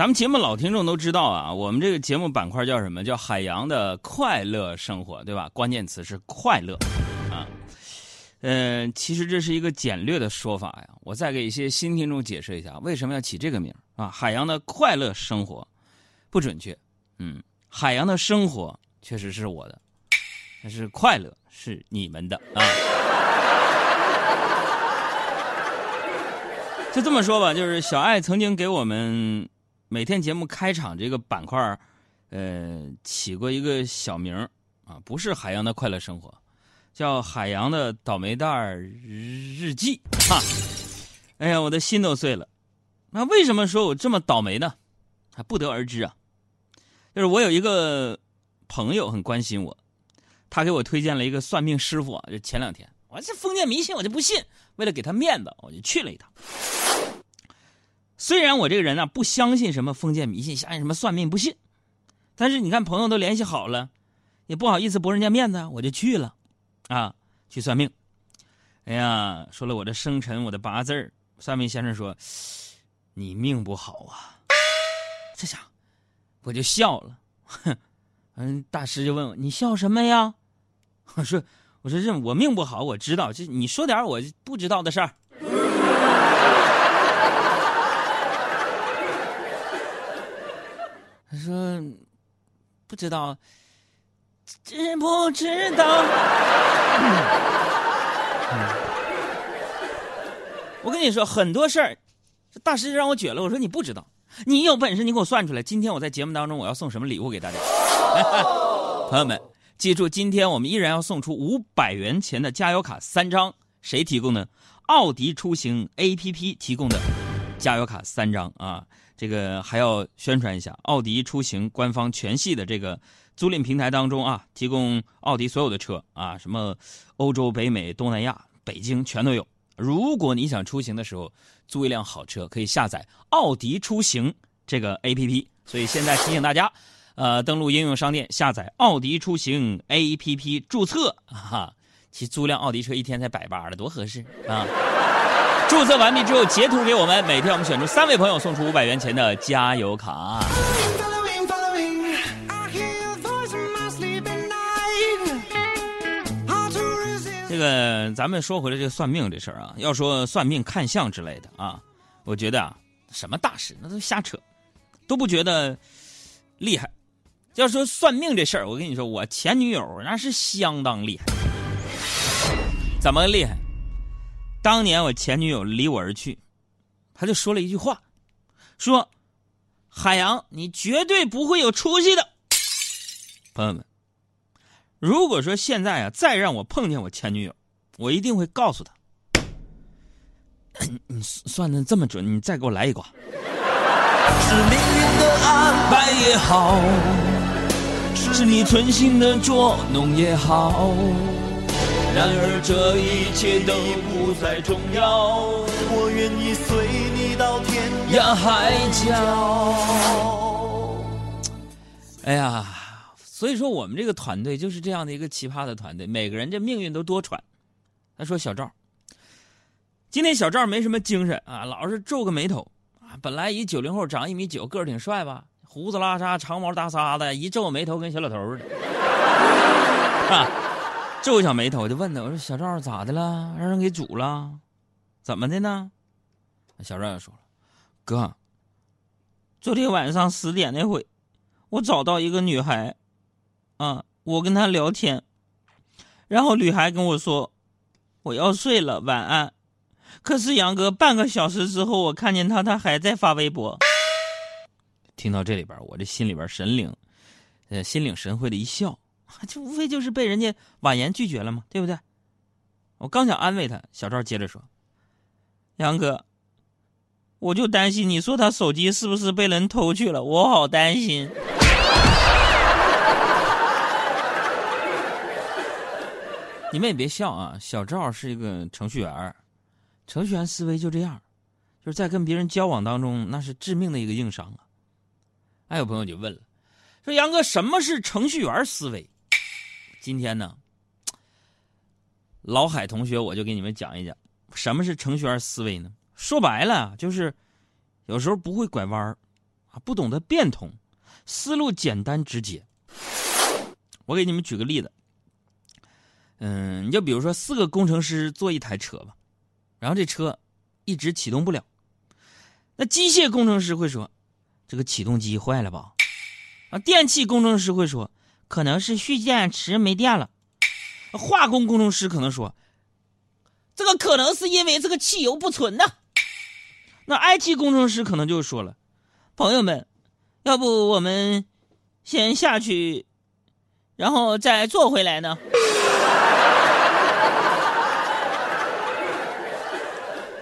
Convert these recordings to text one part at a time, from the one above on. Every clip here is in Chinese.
咱们节目老听众都知道啊，我们这个节目板块叫什么？叫海洋的快乐生活，对吧？关键词是快乐啊。嗯，其实这是一个简略的说法呀。我再给一些新听众解释一下，为什么要起这个名啊？海洋的快乐生活不准确，嗯，海洋的生活确实是我的，但是快乐是你们的啊。就这么说吧，就是小爱曾经给我们每天节目开场这个板块呃，起过一个小名啊，不是海洋的快乐生活。叫海洋的倒霉蛋日记，哈，哎呀，我的心都碎了。那为什么说我这么倒霉呢？还不得而知啊。就是我有一个朋友很关心我，他给我推荐了一个算命师傅啊。就前两天，我这封建迷信我就不信，为了给他面子，我就去了一趟。虽然我这个人呢不相信什么封建迷信，相信什么算命不信，但是你看朋友都联系好了，也不好意思驳人家面子，我就去了。啊，去算命，哎呀，说了我的生辰，我的八字算命先生说，你命不好啊。这下我就笑了，哼，嗯，大师就问我，你笑什么呀？我说，我说这我命不好，我知道，这你说点我不知道的事儿。他说，不知道。知不知道？我跟你说很多事儿，大师让我绝了。我说你不知道，你有本事你给我算出来。今天我在节目当中我要送什么礼物给大家？朋友们，记住，今天我们依然要送出五百元钱的加油卡三张。谁提供呢？奥迪出行 APP 提供的加油卡三张啊！这个还要宣传一下，奥迪出行官方全系的这个。租赁平台当中啊，提供奥迪所有的车啊，什么欧洲、北美、东南亚、北京全都有。如果你想出行的时候租一辆好车，可以下载奥迪出行这个 APP。所以现在提醒大家，呃，登录应用商店下载奥迪出行 APP 注册啊。其租辆奥迪车一天才百八的，多合适啊！注册完毕之后截图给我们，每天我们选出三位朋友送出五百元钱的加油卡。这个咱们说回来，这个算命这事儿啊，要说算命看相之类的啊，我觉得啊，什么大师那都瞎扯，都不觉得厉害。要说算命这事儿，我跟你说，我前女友那是相当厉害。怎么厉害？当年我前女友离我而去，他就说了一句话，说：“海洋，你绝对不会有出息的。”朋友们。如果说现在啊，再让我碰见我前女友，我一定会告诉她：“你算的这么准，你再给我来一卦。”是命运的安排也好，是你存心的捉弄也好，然而这一切都不再重要。我愿意随你到天涯海角。哎呀！所以说，我们这个团队就是这样的一个奇葩的团队，每个人这命运都多舛。他说：“小赵，今天小赵没什么精神啊，老是皱个眉头啊。本来一九零后，长一米九，个儿挺帅吧，胡子拉碴，长毛大撒的，一皱眉头跟小老头似的。啊，皱小眉头，我就问他，我说小赵咋的了？让人给煮了？怎么的呢？小赵也说了，哥，昨天晚上十点那会，我找到一个女孩。”啊，我跟她聊天，然后女孩跟我说：“我要睡了，晚安。”可是杨哥，半个小时之后，我看见他，他还在发微博。听到这里边，我这心里边神领，呃，心领神会的一笑，这无非就是被人家婉言拒绝了嘛，对不对？我刚想安慰他，小赵接着说：“杨哥，我就担心你说他手机是不是被人偷去了，我好担心。”你们也别笑啊！小赵是一个程序员，程序员思维就这样，就是在跟别人交往当中，那是致命的一个硬伤啊。还有朋友就问了，说杨哥，什么是程序员思维？今天呢，老海同学我就给你们讲一讲，什么是程序员思维呢？说白了就是有时候不会拐弯啊，不懂得变通，思路简单直接。我给你们举个例子，嗯，你就比如说四个工程师坐一台车吧，然后这车一直启动不了，那机械工程师会说，这个启动机坏了吧？啊，电气工程师会说，可能是蓄电池没电了。化工工程师可能说，这个可能是因为这个汽油不纯呢。那 IT 工程师可能就说了，朋友们，要不我们先下去。然后再坐回来呢？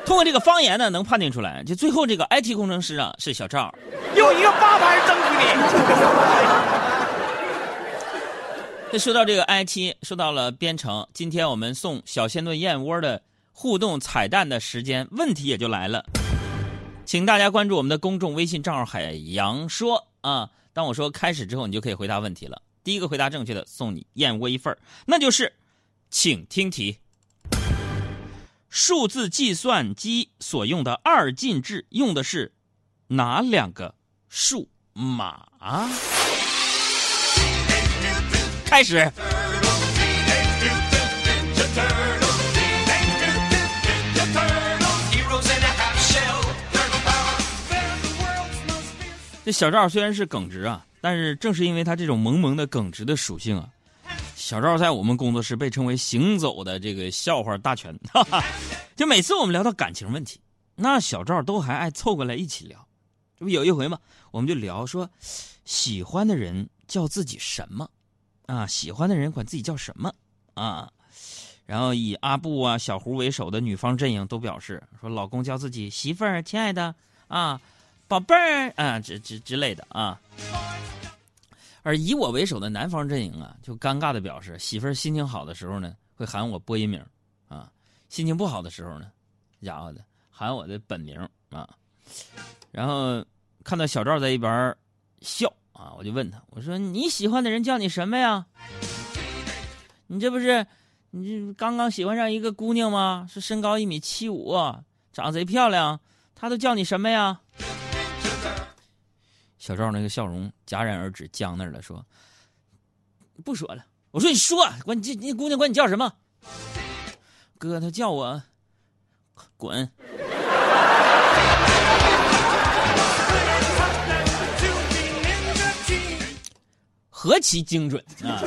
通过这个方言呢，能判定出来，就最后这个 IT 工程师啊是小赵，有一个八百争取你。那说到这个 IT，说到了编程，今天我们送小鲜炖燕窝的互动彩蛋的时间，问题也就来了，请大家关注我们的公众微信账号“海洋说”啊，当我说开始之后，你就可以回答问题了。第一个回答正确的，送你燕窝一份那就是，请听题：数字计算机所用的二进制用的是哪两个数码？开始。这小赵虽然是耿直啊。但是正是因为他这种萌萌的耿直的属性啊，小赵在我们工作室被称为行走的这个笑话大全。哈哈，就每次我们聊到感情问题，那小赵都还爱凑过来一起聊。这不有一回嘛，我们就聊说，喜欢的人叫自己什么啊？喜欢的人管自己叫什么啊？然后以阿布啊、小胡为首的女方阵营都表示说，老公叫自己媳妇儿、亲爱的啊、宝贝儿啊，之之之类的啊。而以我为首的男方阵营啊，就尴尬的表示，媳妇儿心情好的时候呢，会喊我播音名啊；心情不好的时候呢，家伙的喊我的本名啊。然后看到小赵在一边笑啊，我就问他，我说你喜欢的人叫你什么呀？你这不是你这刚刚喜欢上一个姑娘吗？是身高一米七五，长得贼漂亮，她都叫你什么呀？小赵那个笑容戛然而止，僵那儿了，说：“不说了。”我说：“你说，管你这姑娘管你叫什么？”哥，她叫我滚。何其精准啊！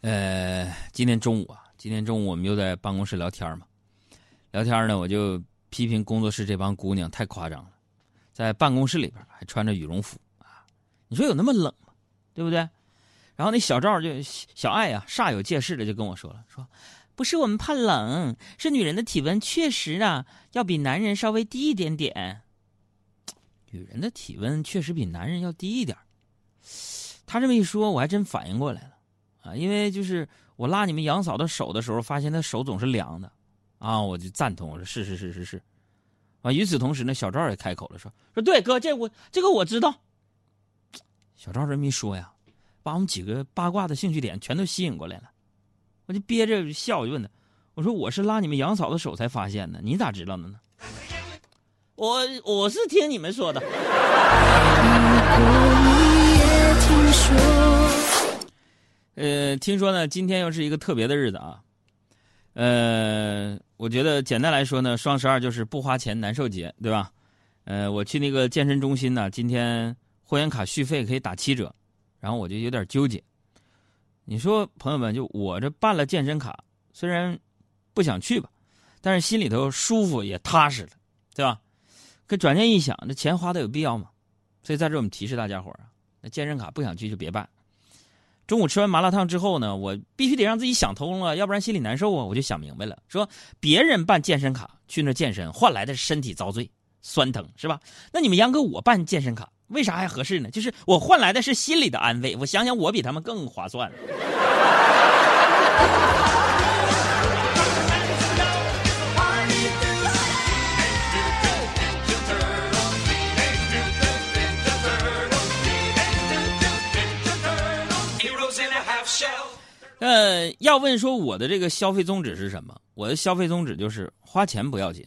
呃，今天中午啊，今天中午我们又在办公室聊天嘛。聊天呢，我就批评工作室这帮姑娘太夸张了，在办公室里边还穿着羽绒服啊！你说有那么冷吗？对不对？然后那小赵就小爱啊，煞有介事的就跟我说了：“说不是我们怕冷，是女人的体温确实啊要比男人稍微低一点点。女人的体温确实比男人要低一点。”他这么一说，我还真反应过来了啊！因为就是我拉你们杨嫂的手的时候，发现她手总是凉的。啊，我就赞同，我说是是是是是，啊，与此同时呢，小赵也开口了，说说对哥，这我这个我知道。小赵这么一说呀，把我们几个八卦的兴趣点全都吸引过来了，我就憋着笑，我就问他，我说我是拉你们杨嫂的手才发现的，你咋知道的呢？我我是听你们说的。呃，听说呢，今天又是一个特别的日子啊。呃，我觉得简单来说呢，双十二就是不花钱难受节，对吧？呃，我去那个健身中心呢，今天会员卡续费可以打七折，然后我就有点纠结。你说朋友们，就我这办了健身卡，虽然不想去吧，但是心里头舒服也踏实了，对吧？可转念一想，那钱花的有必要吗？所以在这我们提示大家伙啊，那健身卡不想去就别办。中午吃完麻辣烫之后呢，我必须得让自己想通了，要不然心里难受啊。我就想明白了，说别人办健身卡去那健身，换来的是身体遭罪、酸疼，是吧？那你们杨哥我办健身卡，为啥还合适呢？就是我换来的是心里的安慰。我想想，我比他们更划算。呃要问说我的这个消费宗旨是什么？我的消费宗旨就是花钱不要紧，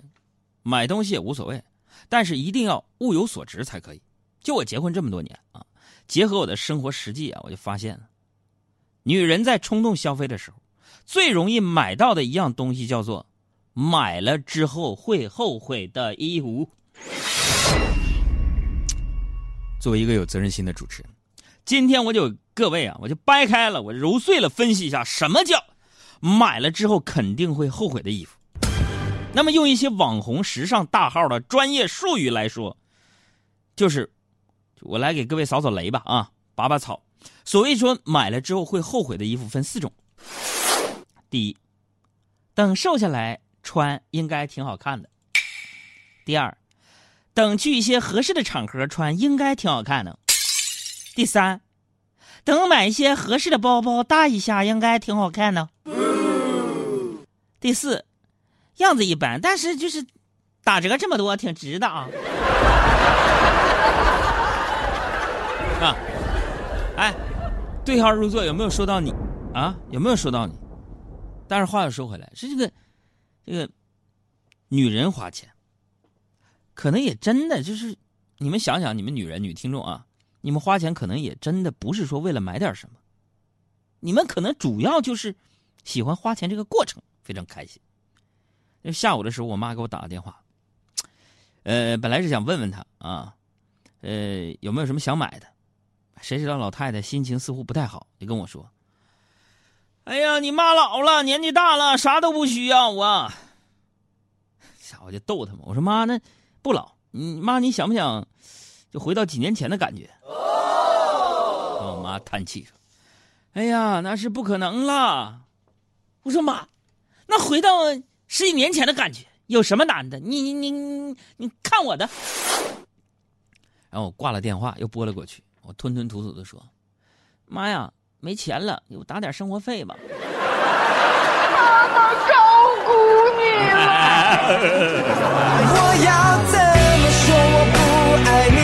买东西也无所谓，但是一定要物有所值才可以。就我结婚这么多年啊，结合我的生活实际啊，我就发现了，女人在冲动消费的时候，最容易买到的一样东西叫做买了之后会后悔的衣服。作为一个有责任心的主持人，今天我就各位啊，我就掰开了，我揉碎了分析一下，什么叫买了之后肯定会后悔的衣服。那么用一些网红、时尚大号的专业术语来说，就是我来给各位扫扫雷吧啊，拔拔草。所谓说买了之后会后悔的衣服分四种：第一，等瘦下来穿应该挺好看的；第二，等去一些合适的场合穿应该挺好看的；第三，等买一些合适的包包搭一下应该挺好看的；第四，样子一般，但是就是打折这么多，挺值的啊！啊，哎，对号入座，有没有说到你啊？有没有说到你？但是话又说回来，是这个这个女人花钱，可能也真的就是你们想想，你们女人女听众啊，你们花钱可能也真的不是说为了买点什么，你们可能主要就是喜欢花钱这个过程，非常开心。那下午的时候，我妈给我打个电话，呃，本来是想问问她啊，呃，有没有什么想买的？谁知道老太太心情似乎不太好，就跟我说：“哎呀，你妈老了，年纪大了，啥都不需要啊。”我就逗她嘛，我说：“妈，那不老，你妈你想不想就回到几年前的感觉。哦，我妈叹气说：“哎呀，那是不可能了。”我说：“妈，那回到十几年前的感觉有什么难的？你你你你看我的。”然后我挂了电话，又拨了过去。我吞吞吐吐的说：“妈呀，没钱了，给我打点生活费吧。”妈妈照顾你了。我要怎么说我不爱你？